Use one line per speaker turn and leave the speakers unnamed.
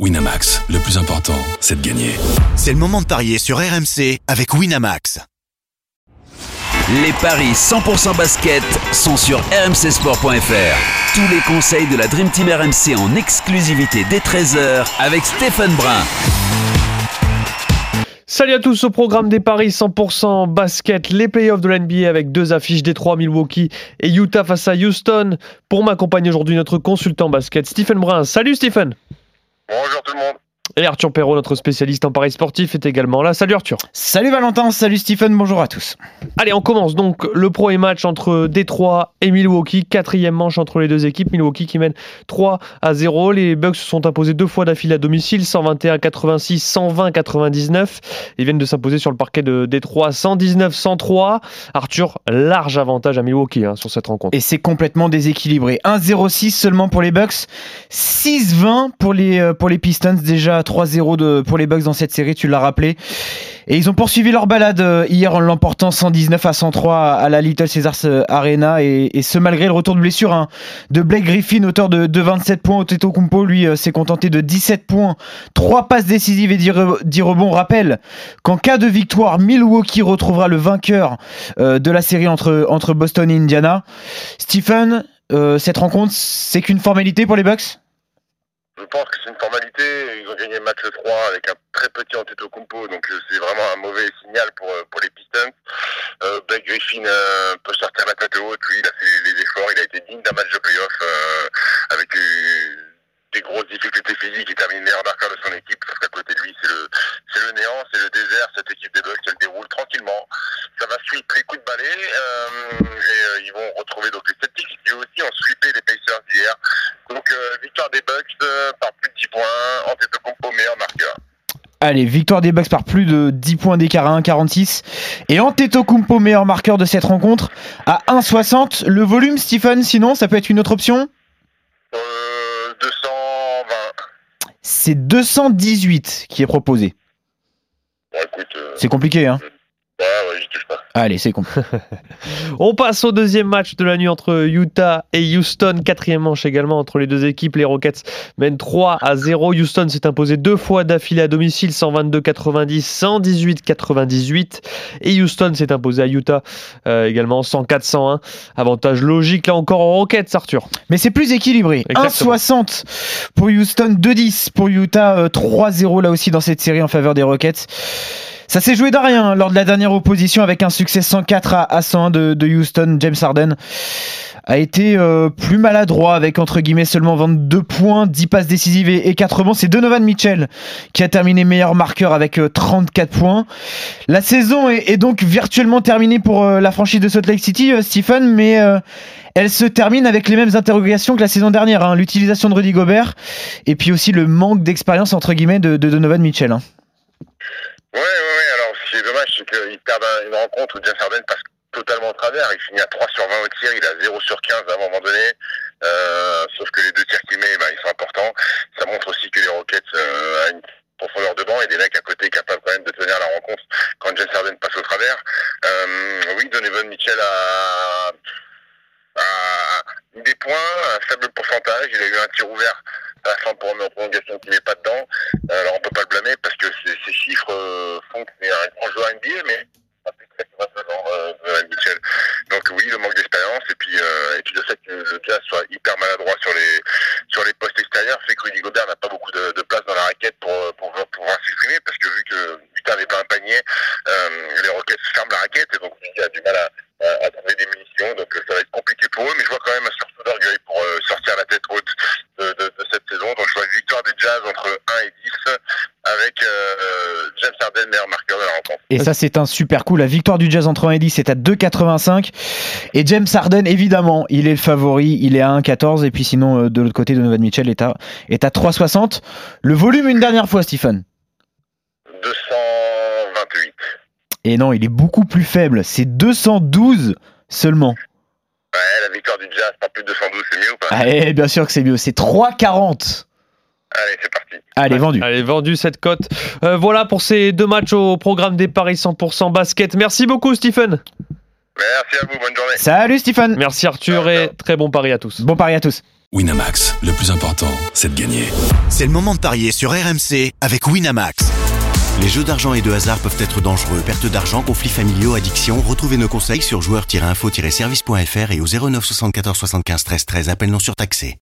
Winamax, le plus important, c'est de gagner.
C'est le moment de parier sur RMC avec Winamax.
Les paris 100% basket sont sur rmcsport.fr. Tous les conseils de la Dream Team RMC en exclusivité dès 13h avec Stéphane Brun.
Salut à tous au programme des paris 100% basket, les playoffs de l'NBA avec deux affiches Détroit, Milwaukee et Utah face à Houston. Pour m'accompagner aujourd'hui, notre consultant basket, Stephen Brun. Salut Stephen
Bonjour tout le monde.
Et Arthur Perrault, notre spécialiste en paris sportif, est également là. Salut Arthur.
Salut Valentin, salut Stephen, bonjour à tous.
Allez, on commence donc le premier match entre Détroit et Milwaukee. Quatrième manche entre les deux équipes. Milwaukee qui mène 3 à 0. Les Bucks se sont imposés deux fois d'affilée à domicile, 121-86, 120-99. Ils viennent de s'imposer sur le parquet de Détroit, 119-103. Arthur, large avantage à Milwaukee hein, sur cette rencontre.
Et c'est complètement déséquilibré. 1-0-6 seulement pour les Bucks, 6-20 pour les, euh, pour les Pistons déjà 3-0 pour les Bucks dans cette série, tu l'as rappelé. Et ils ont poursuivi leur balade euh, hier en l'emportant 119 à 103 à la Little Caesars euh, Arena et, ce malgré le retour de blessure hein, de Blake Griffin, auteur de, 27 points au Teto Kumpo, lui euh, s'est contenté de 17 points, 3 passes décisives et 10, rebonds. Rappelle qu'en cas de victoire, Milwaukee retrouvera le vainqueur de la série entre, entre Boston et Indiana. Stephen, cette rencontre, c'est qu'une formalité pour les Bucks?
Je pense que c'est une formalité. Ils ont gagné le match 3 avec un très petit Antetokounmpo, donc euh, c'est vraiment un mauvais signal pour, euh, pour les Pistons. Euh, Blake Griffin euh, peut sortir la tête haute, lui, il a fait les efforts, il a été digne d'un match de playoff euh, avec des grosses difficultés physiques, il termine meilleur marqueur de son équipe, parce qu'à côté de lui, c'est le, c'est le néant, c'est le désert, cette équipe des Bucks, elle déroule tranquillement. Ça va suivre les coups de balai, et ils vont retrouver donc les Celtics qui aussi ont sweepé les Pacers d'hier. Donc victoire des Bucks par plus de 10 points, Antetokounmpo meilleur marqueur.
Allez, victoire des Bucks par plus de 10 points d'écart à 1,46. Et Antetokounmpo, meilleur marqueur de cette rencontre, à 1,60. Le volume, Stephen, sinon, ça peut être une autre option?
Euh, 220.
C'est 218 qui est proposé.
Euh,
C'est compliqué, hein
ouais,
Allez, c'est con.
On passe au deuxième match de la nuit entre Utah et Houston. Quatrième manche également entre les deux équipes. Les Rockets mènent 3 à 0. Houston s'est imposé deux fois d'affilée à domicile, 122-90, 118-98. Et Houston s'est imposé à Utah euh, également, 104-101. Avantage logique là encore aux Rockets, Arthur.
Mais c'est plus équilibré. 1,60 pour Houston, 2,10 pour Utah, 3-0 euh, là aussi dans cette série en faveur des Rockets. Ça s'est joué d'arrière hein, lors de la dernière opposition avec un succès 104 à, 101 de, Houston. James Harden a été euh, plus maladroit avec entre guillemets seulement 22 points, 10 passes décisives et, 4 rebonds. C'est Donovan Mitchell qui a terminé meilleur marqueur avec 34 euh, points. La saison est, donc virtuellement terminée pour euh, la franchise de Salt Lake City, Stephen, mais elle se termine avec les mêmes interrogations que la saison dernière. Hein. L'utilisation de Rudy Gobert et puis aussi le manque d'expérience entre guillemets de, Donovan Mitchell. Hein.
Ouais, ouais, ouais. Alors, ce qui est dommage, c'est qu'il perd une rencontre où James Harden passe totalement au travers. Il finit à 3 sur 20 au tir, il a 0 sur 15 à un moment donné. Euh, sauf que les deux tirs qu'il met, bah, ils sont importants. Ça montre aussi que les Rockets euh, une profondeur de banc et des mecs à côté capables quand même de tenir la rencontre quand James Harden passe au travers. Euh, oui, Donovan Mitchell a, a des points, un faible pourcentage. Il a eu un tir ouvert à la pour remettre en prolongation qui n'est pas dedans. Alors on peut pas le blâmer parce que ces chiffres euh, font que c'est un grand joueur NBA, mais de euh. Donc oui, le manque d'expérience et puis euh, et puis le fait que le Jazz soit hyper maladroit sur les sur les postes extérieurs fait que Rudy Gobert n'a pas beaucoup de, place dans la raquette pour pour pouvoir s'exprimer parce que vu que Putain n'est pas un panier, euh, les Rockets ferment la raquette et donc il a du mal à, à, trouver des munitions. Donc ça va être compliqué pour eux, mais je vois quand même un sursaut d'orgueil pour sortir la tête haute de, de, de cette saison. Donc je vois une victoire des Jazz entre 1 et 10 avec euh, James Harden meilleur marqueur de la rencontre.
Et ça c'est un super coup. La victoire du Jazz entre 1 et 10 c'est à 2,85. Et James Harden évidemment il est le favori, il est à 1,14 et puis sinon euh, de l'autre côté Donovan Mitchell est à, est à 3,60. Le volume une dernière fois Stephen
228.
Et non il est beaucoup plus faible, c'est 212 seulement.
Ouais, la victoire du Jazz, pas plus de 212, c'est mieux ou pas?
Allez, bien sûr que c'est mieux, c'est 3,40.
Allez, c'est parti.
Allez, vendu.
Allez, vendu cette cote. Euh, voilà pour ces deux matchs au programme des Paris 100% basket. Merci beaucoup, Stephen.
Merci à vous, bonne journée.
Salut, Stephen.
Merci, Arthur, et très bon pari à tous.
Bon pari à tous.
Winamax, le plus important, c'est de gagner.
C'est le moment de parier sur RMC avec Winamax. Les jeux d'argent et de hasard peuvent être dangereux. Perte d'argent, conflits familiaux, addiction. Retrouvez nos conseils sur joueurs-info-service.fr et au 09 74 75 13 13. Appel non surtaxé.